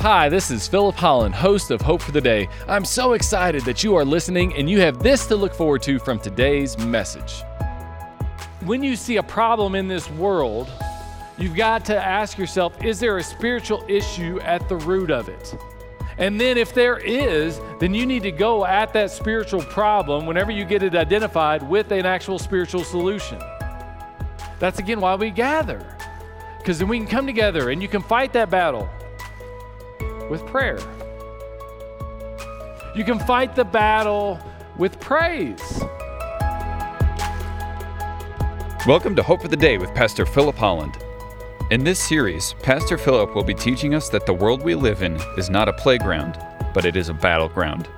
Hi, this is Philip Holland, host of Hope for the Day. I'm so excited that you are listening and you have this to look forward to from today's message. When you see a problem in this world, you've got to ask yourself is there a spiritual issue at the root of it? And then, if there is, then you need to go at that spiritual problem whenever you get it identified with an actual spiritual solution. That's again why we gather, because then we can come together and you can fight that battle with prayer. You can fight the battle with praise. Welcome to Hope for the Day with Pastor Philip Holland. In this series, Pastor Philip will be teaching us that the world we live in is not a playground, but it is a battleground.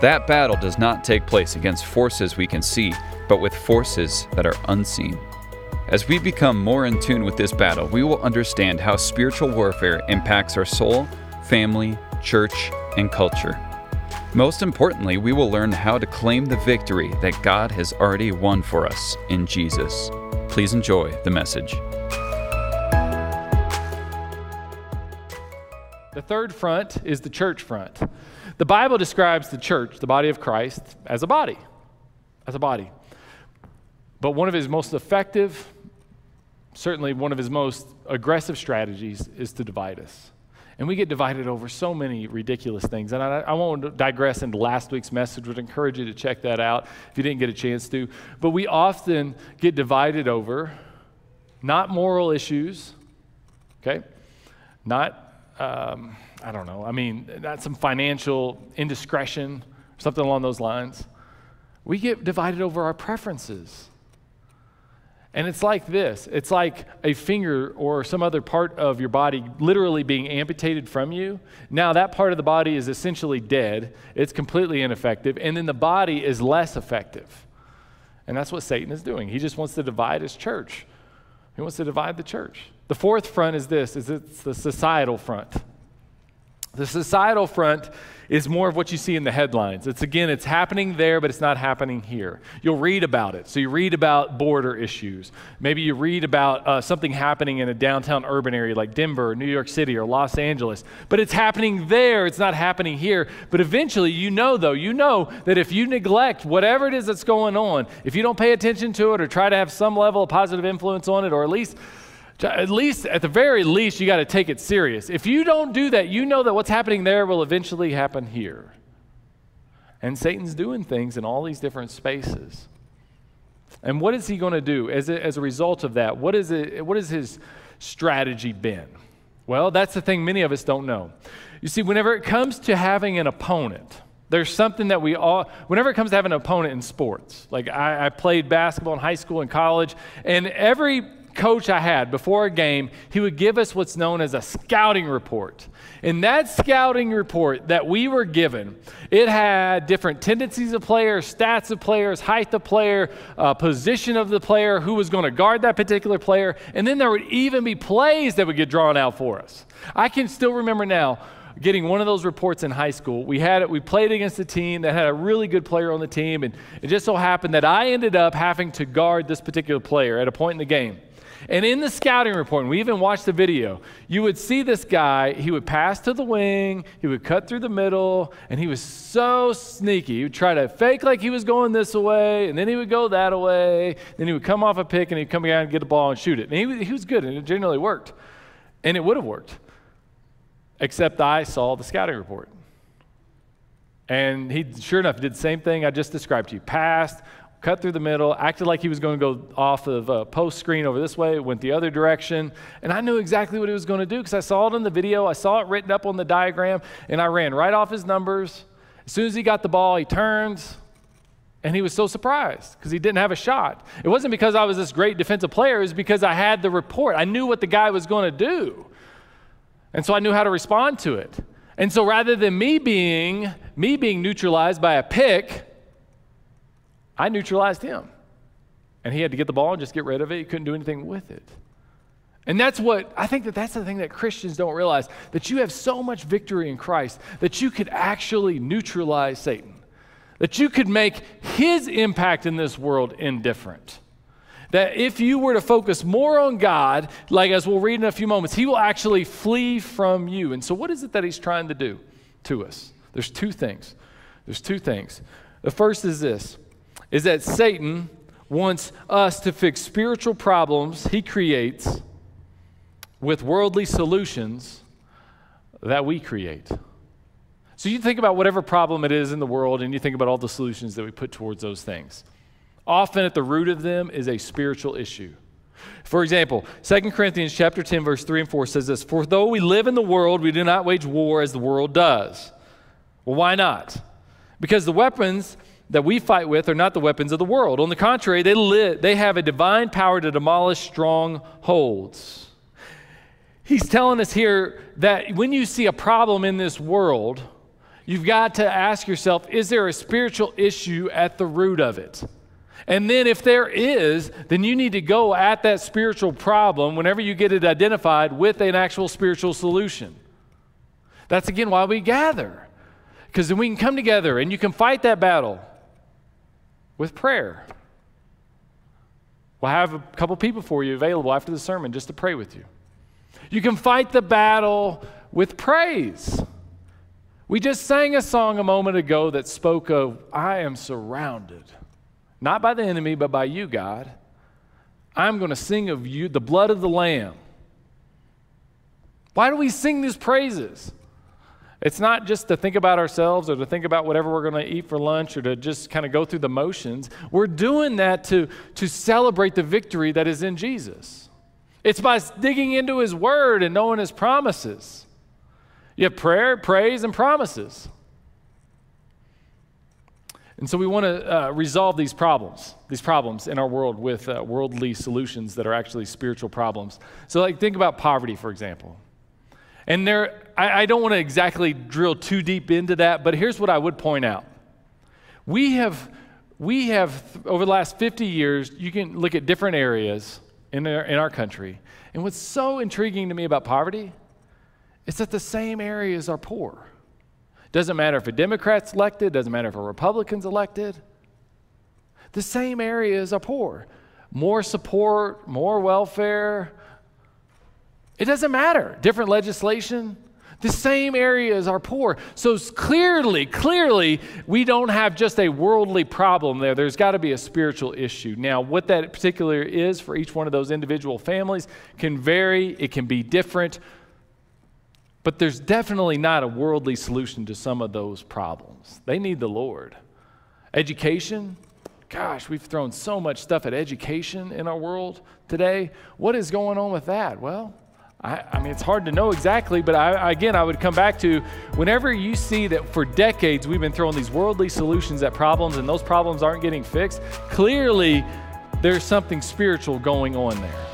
That battle does not take place against forces we can see, but with forces that are unseen. As we become more in tune with this battle, we will understand how spiritual warfare impacts our soul family, church, and culture. Most importantly, we will learn how to claim the victory that God has already won for us in Jesus. Please enjoy the message. The third front is the church front. The Bible describes the church, the body of Christ, as a body. As a body. But one of his most effective, certainly one of his most aggressive strategies, is to divide us. And we get divided over so many ridiculous things. And I, I, won't digress into last week's message, would encourage you to check that out if you didn't get a chance to. But we often get divided over not moral issues, okay? Not, um, I don't know, I mean, not some financial indiscretion, something along those lines. We get divided over our preferences. And it's like this it's like a finger or some other part of your body literally being amputated from you. Now, that part of the body is essentially dead, it's completely ineffective, and then the body is less effective. And that's what Satan is doing. He just wants to divide his church. He wants to divide the church. The fourth front is this is it's the societal front. The societal front is more of what you see in the headlines. It's again, it's happening there, but it's not happening here. You'll read about it. So you read about border issues. Maybe you read about uh, something happening in a downtown urban area like Denver, or New York City, or Los Angeles. But it's happening there, it's not happening here. But eventually, you know, though, you know that if you neglect whatever it is that's going on, if you don't pay attention to it or try to have some level of positive influence on it, or at least at least, at the very least, you got to take it serious. If you don't do that, you know that what's happening there will eventually happen here. And Satan's doing things in all these different spaces. And what is he going to do as a, as a result of that? What is, it, what has his strategy been? Well, that's the thing many of us don't know. You see, whenever it comes to having an opponent, there's something that we all, whenever it comes to having an opponent in sports, like I, I played basketball in high school and college, and every coach I had before a game, he would give us what's known as a scouting report. In that scouting report that we were given, it had different tendencies of players, stats of players, height of player, uh, position of the player, who was going to guard that particular player, and then there would even be plays that would get drawn out for us. I can still remember now getting one of those reports in high school. We had it, we played against a team that had a really good player on the team, and it just so happened that I ended up having to guard this particular player at a point in the game. And in the scouting report, and we even watched the video, you would see this guy, he would pass to the wing, he would cut through the middle, and he was so sneaky. He would try to fake like he was going this way, and then he would go that way, then he would come off a pick, and he'd come down and get the ball and shoot it. And he, he was good, and it generally worked. And it would have worked, except I saw the scouting report. And he, sure enough, did the same thing I just described to you. Passed, cut through the middle, acted like he was going to go off of a post screen over this way, went the other direction. And I knew exactly what he was going to do because I saw it in the video, I saw it written up on the diagram, and I ran right off his numbers. As soon as he got the ball, he turns, and he was so surprised because he didn't have a shot. It wasn't because I was this great defensive player, it was because I had the report. I knew what the guy was going to do. And so I knew how to respond to it. And so rather than me being me being neutralized by a pick, I neutralized him. And he had to get the ball and just get rid of it. He couldn't do anything with it. And that's what I think that that's the thing that Christians don't realize that you have so much victory in Christ that you could actually neutralize Satan, that you could make his impact in this world indifferent. That if you were to focus more on God, like as we'll read in a few moments, He will actually flee from you. And so, what is it that He's trying to do to us? There's two things. There's two things. The first is this is that Satan wants us to fix spiritual problems he creates with worldly solutions that we create. So you think about whatever problem it is in the world and you think about all the solutions that we put towards those things. Often at the root of them is a spiritual issue. For example, 2 Corinthians chapter 10 verse 3 and 4 says this, "For though we live in the world, we do not wage war as the world does." Well, why not? Because the weapons that we fight with are not the weapons of the world. On the contrary, they, live, they have a divine power to demolish strongholds. He's telling us here that when you see a problem in this world, you've got to ask yourself is there a spiritual issue at the root of it? And then, if there is, then you need to go at that spiritual problem whenever you get it identified with an actual spiritual solution. That's again why we gather, because then we can come together and you can fight that battle with prayer. We'll have a couple people for you available after the sermon just to pray with you. You can fight the battle with praise. We just sang a song a moment ago that spoke of, I am surrounded, not by the enemy, but by you, God. I'm going to sing of you, the blood of the Lamb. Why do we sing these praises? It's not just to think about ourselves or to think about whatever we're going to eat for lunch or to just kind of go through the motions. We're doing that to, to celebrate the victory that is in Jesus. It's by digging into His Word and knowing His promises. You have prayer, praise, and promises. And so we want to uh, resolve these problems, these problems in our world with uh, worldly solutions that are actually spiritual problems. So, like, think about poverty, for example. And there, I, I don't want to exactly drill too deep into that, but here's what I would point out. We have, we have over the last 50 years, you can look at different areas in our, in our country. And what's so intriguing to me about poverty is that the same areas are poor. Doesn't matter if a Democrat's elected, doesn't matter if a Republican's elected. The same areas are poor. More support, more welfare, it doesn't matter. Different legislation, the same areas are poor. So clearly, clearly, we don't have just a worldly problem there. There's got to be a spiritual issue. Now, what that particular is for each one of those individual families can vary, it can be different, but there's definitely not a worldly solution to some of those problems. They need the Lord. Education, gosh, we've thrown so much stuff at education in our world today. What is going on with that? Well, I, I, mean, it's hard to know exactly, but I, again, I would come back to whenever you see that for decades we've been throwing these worldly solutions at problems and those problems aren't getting fixed, clearly there's something spiritual going on there.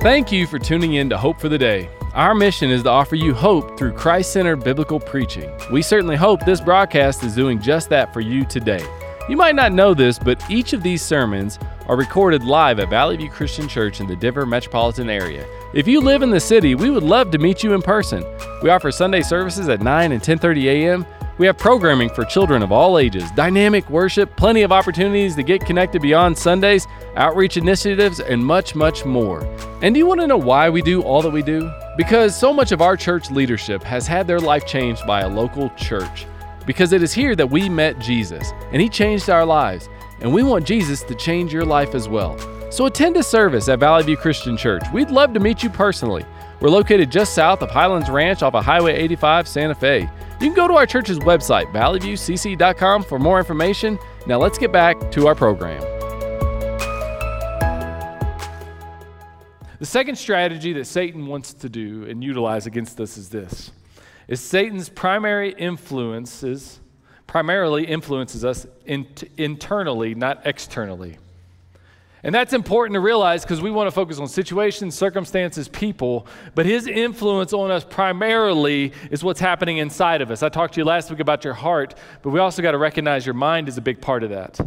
Thank you for tuning in to Hope for the Day. Our mission is to offer you hope through Christ centered biblical preaching. We certainly hope this broadcast is doing just that for you today. You might not know this, but each of these sermons are recorded live at Valley View Christian Church in the Denver metropolitan area. If you live in the city, we would love to meet you in person. We offer Sunday services at 9 and 10:30 a.m. We have programming for children of all ages, dynamic worship, plenty of opportunities to get connected beyond Sundays, outreach initiatives, and much, much more. And do you want to know why we do all that we do? Because so much of our church leadership has had their life changed by a local church. Because it is here that we met Jesus, and He changed our lives and we want Jesus to change your life as well. So attend a service at Valley View Christian Church. We'd love to meet you personally. We're located just south of Highlands Ranch off of Highway 85, Santa Fe. You can go to our church's website, valleyviewcc.com, for more information. Now let's get back to our program. The second strategy that Satan wants to do and utilize against us is this. Is Satan's primary influences primarily influences us in, internally, not externally. And that's important to realize because we want to focus on situations, circumstances, people, but his influence on us primarily is what's happening inside of us. I talked to you last week about your heart, but we also got to recognize your mind is a big part of that.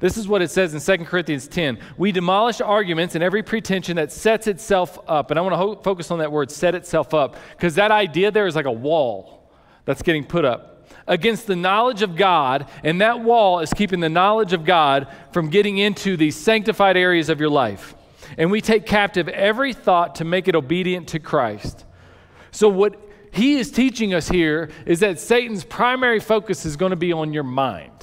This is what it says in 2 Corinthians 10. We demolish arguments and every pretension that sets itself up. And I want to ho- focus on that word, set itself up, because that idea there is like a wall that's getting put up. against the knowledge of God, and that wall is keeping the knowledge of God from getting into these sanctified areas of your life. And we take captive every thought to make it obedient to Christ. So, what he is teaching us here is that Satan's primary focus is going to be on your mind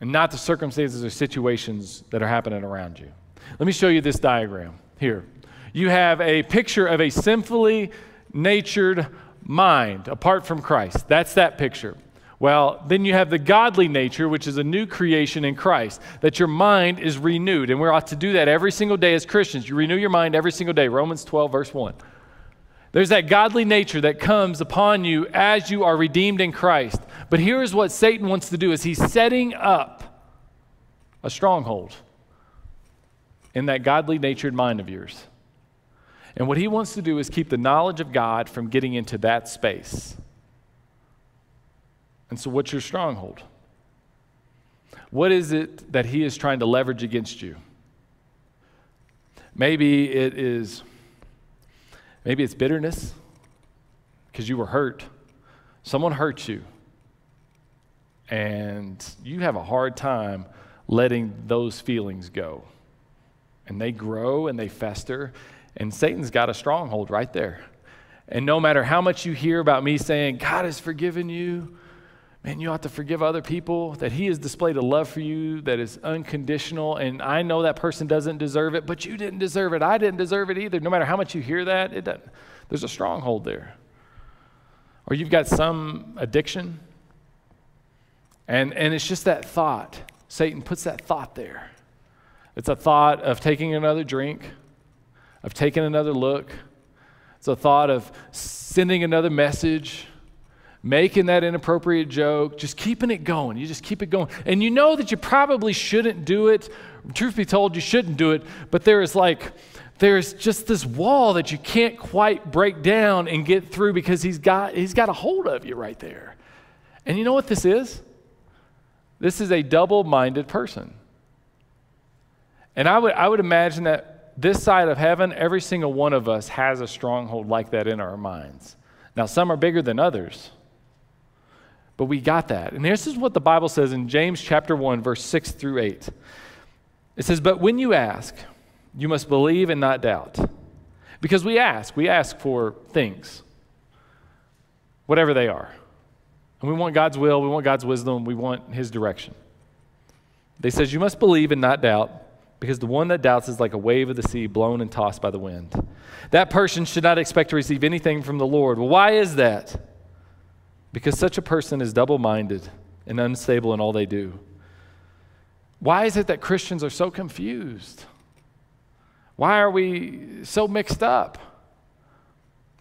and not the circumstances or situations that are happening around you. Let me show you this diagram here. You have a picture of a sinfully natured mind apart from Christ. That's that picture. Well, then you have the godly nature, which is a new creation in Christ, that your mind is renewed. And we ought to do that every single day as Christians. You renew your mind every single day. Romans 12, verse 1. There's that godly nature that comes upon you as you are redeemed in Christ. But here's what Satan wants to do is he's setting up a stronghold in that godly natured mind of yours. And what he wants to do is keep the knowledge of God from getting into that space. And so, what's your stronghold? What is it that he is trying to leverage against you? Maybe it is maybe it's bitterness because you were hurt. Someone hurt you. And you have a hard time letting those feelings go. And they grow and they fester and Satan's got a stronghold right there. And no matter how much you hear about me saying, God has forgiven you, man, you ought to forgive other people, that He has displayed a love for you that is unconditional. And I know that person doesn't deserve it, but you didn't deserve it. I didn't deserve it either. No matter how much you hear that, it doesn't, there's a stronghold there. Or you've got some addiction, and, and it's just that thought. Satan puts that thought there. It's a thought of taking another drink of taking another look. It's a thought of sending another message, making that inappropriate joke, just keeping it going. You just keep it going. And you know that you probably shouldn't do it. Truth be told, you shouldn't do it, but there is like, there's just this wall that you can't quite break down and get through because he's got, he's got a hold of you right there. And you know what this is? This is a double minded person. And I would, I would imagine that this side of heaven, every single one of us has a stronghold like that in our minds. Now, some are bigger than others, but we got that. And this is what the Bible says in James chapter 1, verse 6 through 8. It says, But when you ask, you must believe and not doubt. Because we ask, we ask for things, whatever they are. And we want God's will, we want God's wisdom, we want His direction. They says, You must believe and not doubt because the one that doubts is like a wave of the sea blown and tossed by the wind. That person should not expect to receive anything from the Lord. Well, why is that? Because such a person is double minded and unstable in all they do. Why is it that Christians are so confused? Why are we so mixed up?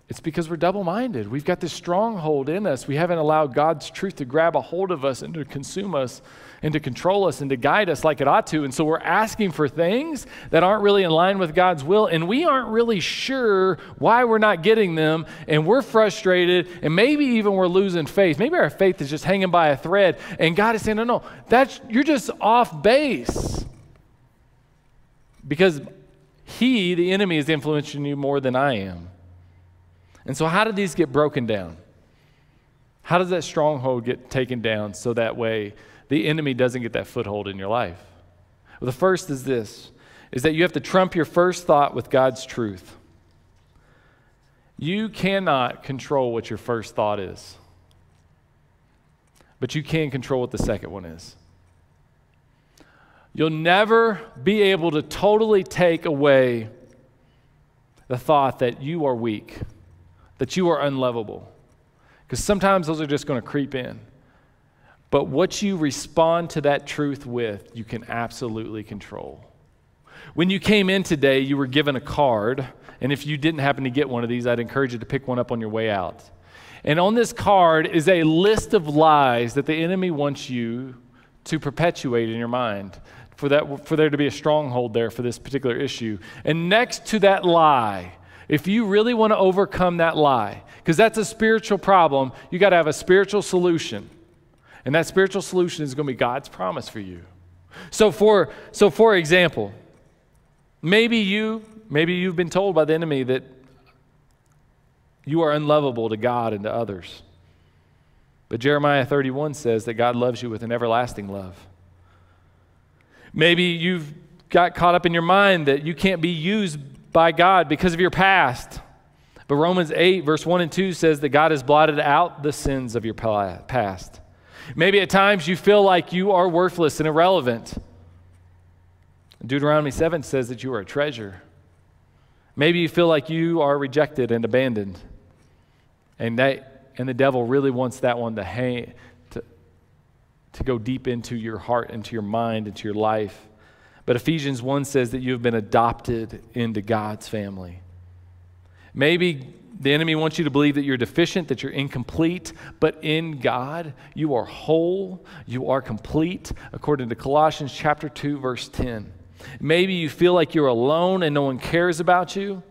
It's because we're double minded. We've got this stronghold in us. We haven't allowed God's truth to grab a hold of us and to consume us and to control us and to guide us like it ought to. And so we're asking for things that aren't really in line with God's will, and we aren't really sure why we're not getting them, and we're frustrated, and maybe even we're losing faith. Maybe our faith is just hanging by a thread, and God is saying, No, no, that's you're just off base. Because he, the enemy, is influencing you more than I am. And so, how do these get broken down? How does that stronghold get taken down so that way the enemy doesn't get that foothold in your life? Well, the first is this is that you have to trump your first thought with God's truth. You cannot control what your first thought is, but you can control what the second one is. You'll never be able to totally take away the thought that you are weak that you are unlovable. Because sometimes those are just going to creep in. But what you respond to that truth with, you can absolutely control. When you came in today, you were given a card. And if you didn't happen to get one of these, I'd encourage you to pick one up on your way out. And on this card is a list of lies that the enemy wants you to perpetuate in your mind for, that, for there to be a stronghold there for this particular issue. And next to that lie if you really want to overcome that lie, because that's a spiritual problem, you got to have a spiritual solution. And that spiritual solution is going to be God's promise for you. So for so for example, maybe you maybe you've been told by the enemy that you are unlovable to God and to others. But Jeremiah 31 says that God loves you with an everlasting love. Maybe you've got caught up in your mind that you can't be used by God because of your past. But Romans 8, verse 1 and 2 says that God has blotted out the sins of your past. Maybe at times you feel like you are worthless and irrelevant. Deuteronomy 7 says that you are a treasure. Maybe you feel like you are rejected and abandoned. And, that, and the devil really wants that one to, hang, to, to go deep into your heart, into your mind, into your life. But Ephesians 1 says that you have been adopted into God's family. Maybe the enemy wants you to believe that you're deficient, that you're incomplete, but in God, you are whole, you are complete, according to Colossians chapter 2 verse 10. Maybe you feel like you're alone and no one cares about you.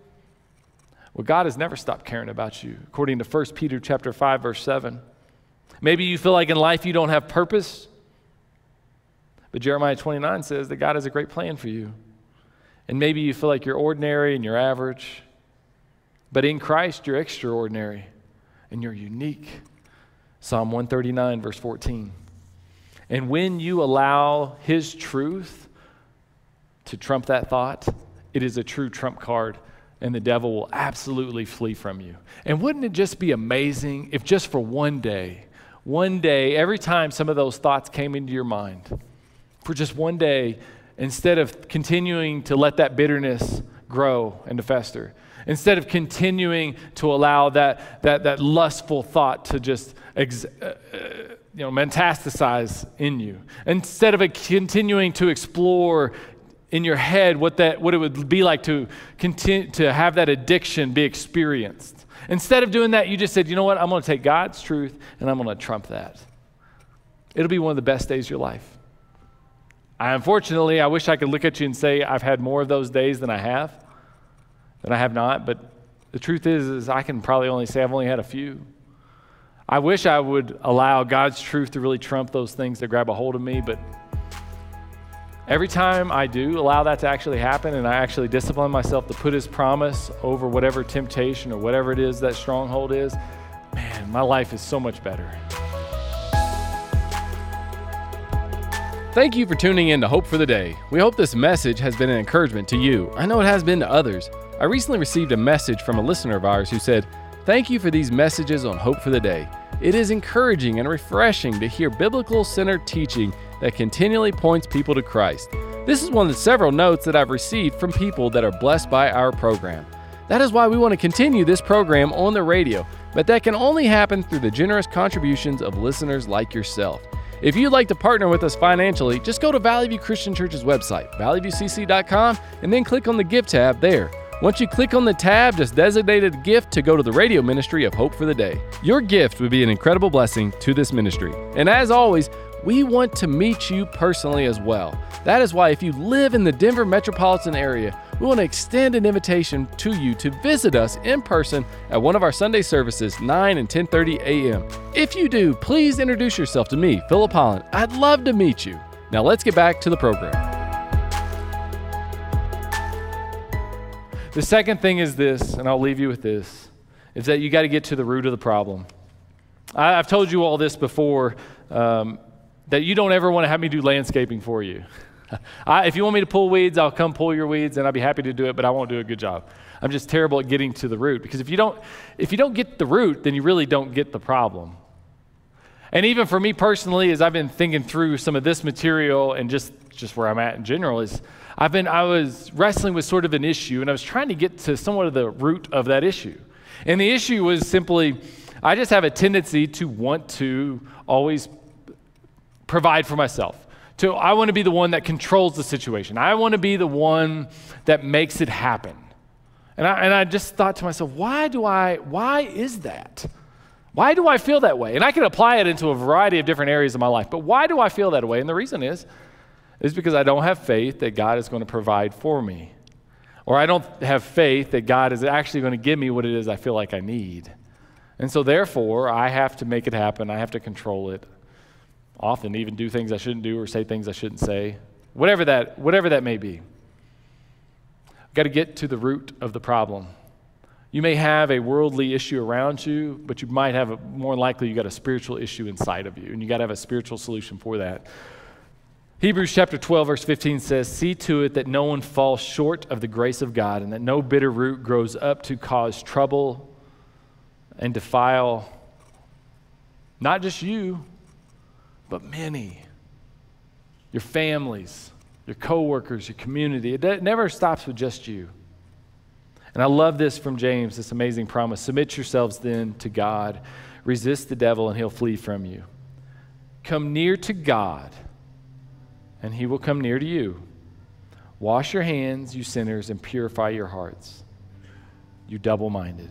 Well, God has never stopped caring about you, according to 1 Peter chapter 5 verse 7. Maybe you feel like in life you don't have purpose. But Jeremiah 29 says that God has a great plan for you. And maybe you feel like you're ordinary and you're average. But in Christ, you're extraordinary and you're unique. Psalm 139, verse 14. And when you allow His truth to trump that thought, it is a true trump card, and the devil will absolutely flee from you. And wouldn't it just be amazing if just for one day, one day, every time some of those thoughts came into your mind, for just one day, instead of continuing to let that bitterness grow and to fester, Instead of continuing to allow that, that, that lustful thought to just ex, uh, uh, you know, metastasize in you. Instead of continuing to explore in your head what, that, what it would be like to, continue, to have that addiction be experienced. Instead of doing that, you just said, you know what, I'm going to take God's truth and I'm going to trump that. It'll be one of the best days of your life. I, unfortunately, I wish I could look at you and say I've had more of those days than I have that I have not, but the truth is, is I can probably only say I've only had a few. I wish I would allow God's truth to really trump those things that grab a hold of me, but every time I do allow that to actually happen and I actually discipline myself to put His promise over whatever temptation or whatever it is that stronghold is, man, my life is so much better. Thank you for tuning in to Hope for the Day. We hope this message has been an encouragement to you. I know it has been to others. I recently received a message from a listener of ours who said, Thank you for these messages on Hope for the Day. It is encouraging and refreshing to hear biblical centered teaching that continually points people to Christ. This is one of the several notes that I've received from people that are blessed by our program. That is why we want to continue this program on the radio, but that can only happen through the generous contributions of listeners like yourself. If you'd like to partner with us financially, just go to Valley View Christian Church's website, valleyviewcc.com, and then click on the gift tab there. Once you click on the tab, just designate a gift to go to the radio ministry of Hope for the Day. Your gift would be an incredible blessing to this ministry. And as always, we want to meet you personally as well. That is why if you live in the Denver metropolitan area, we want to extend an invitation to you to visit us in person at one of our Sunday services, 9 and 10:30 a.m. If you do, please introduce yourself to me, Philip Holland. I'd love to meet you. Now let's get back to the program. The second thing is this, and I'll leave you with this, is that you got to get to the root of the problem. I, have told you all this before um, that you don't ever want to have me do landscaping for you. I, if you want me to pull weeds, I'll come pull your weeds, and I'll be happy to do it, but I won't do a good job. I'm just terrible at getting to the root because if you don't, if you don't get the root, then you really don't get the problem. And even for me personally, as I've been thinking through some of this material and just just where I'm at in general, is I've been, I was wrestling with sort of an issue, and I was trying to get to somewhat of the root of that issue. And the issue was simply, I just have a tendency to want to always provide for myself. To, I want to be the one that controls the situation. I want to be the one that makes it happen. And I, and I just thought to myself, why do I, why is that? Why do I feel that way? And I can apply it into a variety of different areas of my life, but why do I feel that way? And the reason is, is because I don't have faith that God is going to provide for me. Or I don't have faith that God is actually going to give me what it is I feel like I need. And so, therefore, I have to make it happen. I have to control it. Often, even do things I shouldn't do or say things I shouldn't say. Whatever that, whatever that may be. Got to get to the root of the problem. You may have a worldly issue around you, but you might have a, more likely you got a spiritual issue inside of you, and you got to have a spiritual solution for that. Hebrews chapter 12, verse 15 says, See to it that no one falls short of the grace of God, and that no bitter root grows up to cause trouble and defile not just you, but many. Your families, your coworkers, your community. It never stops with just you. And I love this from James, this amazing promise. Submit yourselves then to God. Resist the devil, and he'll flee from you. Come near to God, and he will come near to you. Wash your hands, you sinners, and purify your hearts, you double minded.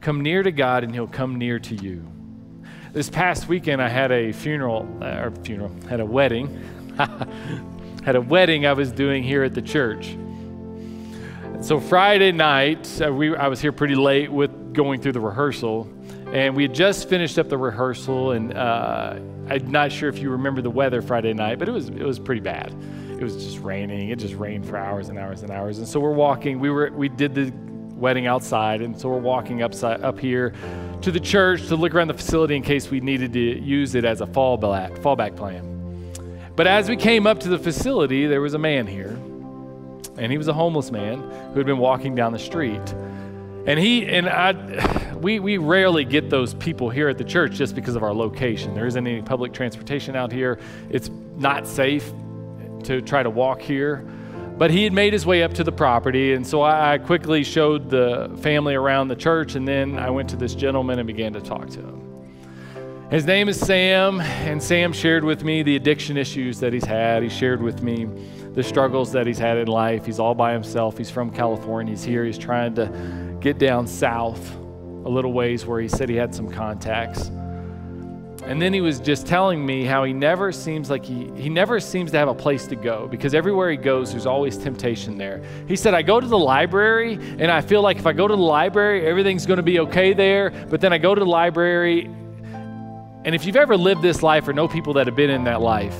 Come near to God, and he'll come near to you. This past weekend, I had a funeral, uh, or funeral, had a wedding. had a wedding I was doing here at the church. So Friday night, uh, we, I was here pretty late with going through the rehearsal, and we had just finished up the rehearsal. And uh, I'm not sure if you remember the weather Friday night, but it was it was pretty bad. It was just raining. It just rained for hours and hours and hours. And so we're walking. We were we did the wedding outside, and so we're walking upside, up here to the church to look around the facility in case we needed to use it as a fallback, fallback plan. But as we came up to the facility, there was a man here, and he was a homeless man who had been walking down the street. And he and I, we, we rarely get those people here at the church just because of our location. There isn't any public transportation out here. It's not safe to try to walk here. But he had made his way up to the property, and so I quickly showed the family around the church, and then I went to this gentleman and began to talk to him. His name is Sam, and Sam shared with me the addiction issues that he's had. He shared with me the struggles that he's had in life. He's all by himself. He's from California. He's here. He's trying to get down south a little ways where he said he had some contacts. And then he was just telling me how he never seems like he, he never seems to have a place to go because everywhere he goes, there's always temptation there. He said, I go to the library and I feel like if I go to the library, everything's going to be okay there. But then I go to the library, and if you've ever lived this life or know people that have been in that life,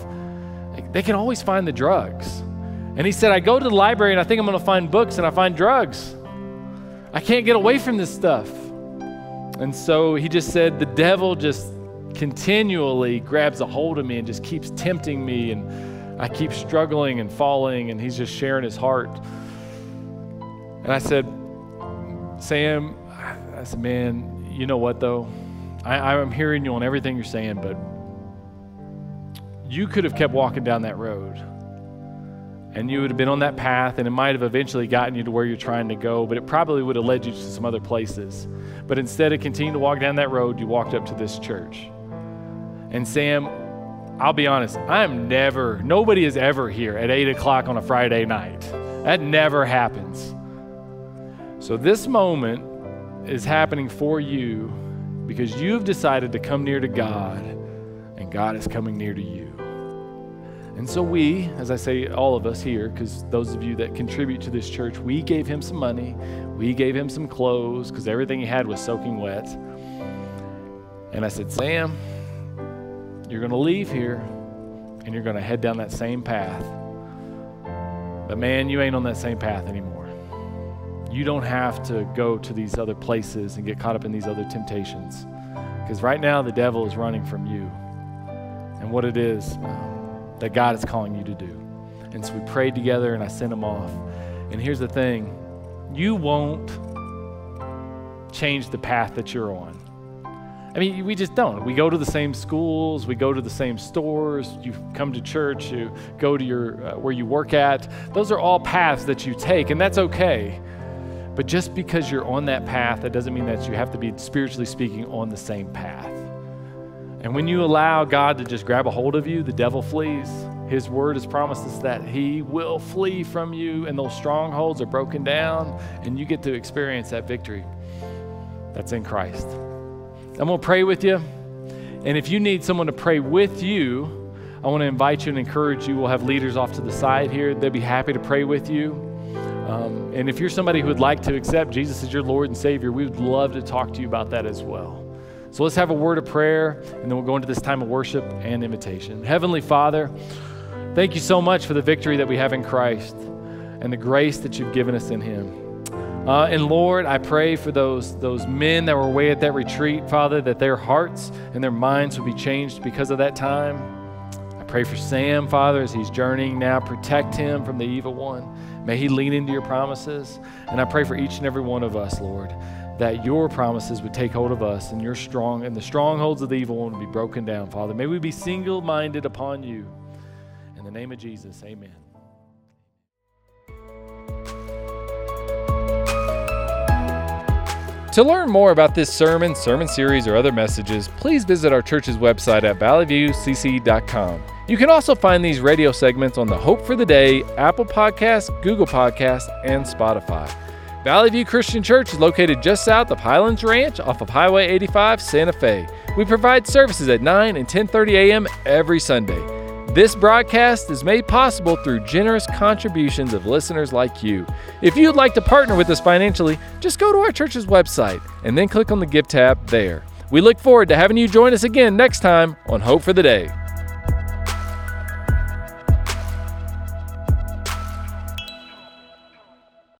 they can always find the drugs. And he said, I go to the library and I think I'm going to find books and I find drugs. I can't get away from this stuff. And so he just said, the devil just continually grabs a hold of me and just keeps tempting me and I keep struggling and falling and he's just sharing his heart. And I said, Sam, I said, man, you know what though? I, I'm hearing you on everything you're saying, but you could have kept walking down that road and you would have been on that path and it might have eventually gotten you to where you're trying to go, but it probably would have led you to some other places. But instead of continuing to walk down that road, you walked up to this church. And Sam, I'll be honest, I'm never, nobody is ever here at 8 o'clock on a Friday night. That never happens. So this moment is happening for you because you've decided to come near to God and God is coming near to you. And so we, as I say, all of us here, because those of you that contribute to this church, we gave him some money, we gave him some clothes, because everything he had was soaking wet. And I said, Sam, you're going to leave here and you're going to head down that same path. But man, you ain't on that same path anymore. You don't have to go to these other places and get caught up in these other temptations. Because right now, the devil is running from you and what it is um, that God is calling you to do. And so we prayed together and I sent him off. And here's the thing you won't change the path that you're on. I mean, we just don't. We go to the same schools, we go to the same stores, you come to church, you go to your uh, where you work at. Those are all paths that you take, and that's okay. But just because you're on that path, that doesn't mean that you have to be spiritually speaking on the same path. And when you allow God to just grab a hold of you, the devil flees. His word has promised us that he will flee from you, and those strongholds are broken down, and you get to experience that victory that's in Christ. I'm going to pray with you. And if you need someone to pray with you, I want to invite you and encourage you. We'll have leaders off to the side here. They'll be happy to pray with you. Um, and if you're somebody who would like to accept Jesus as your Lord and Savior, we would love to talk to you about that as well. So let's have a word of prayer, and then we'll go into this time of worship and invitation. Heavenly Father, thank you so much for the victory that we have in Christ and the grace that you've given us in Him. Uh, and Lord, I pray for those, those men that were away at that retreat, Father, that their hearts and their minds would be changed because of that time. I pray for Sam, Father, as he's journeying now. Protect him from the evil one. May he lean into your promises. And I pray for each and every one of us, Lord, that your promises would take hold of us and your strong and the strongholds of the evil one would be broken down, Father. May we be single-minded upon you. In the name of Jesus, amen. To learn more about this sermon, sermon series, or other messages, please visit our church's website at valleyviewcc.com. You can also find these radio segments on the Hope for the Day, Apple Podcasts, Google Podcasts, and Spotify. Valley View Christian Church is located just south of Highlands Ranch off of Highway 85, Santa Fe. We provide services at 9 and 10:30 a.m. every Sunday. This broadcast is made possible through generous contributions of listeners like you. If you'd like to partner with us financially, just go to our church's website and then click on the Give tab there. We look forward to having you join us again next time on Hope for the Day.